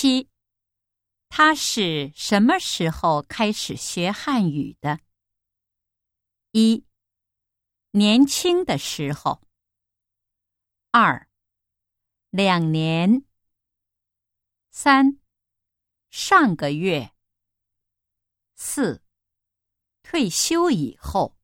七。他是什么时候开始学汉语的？一。年轻的时候。二。两年。三。上个月。四。退休以后。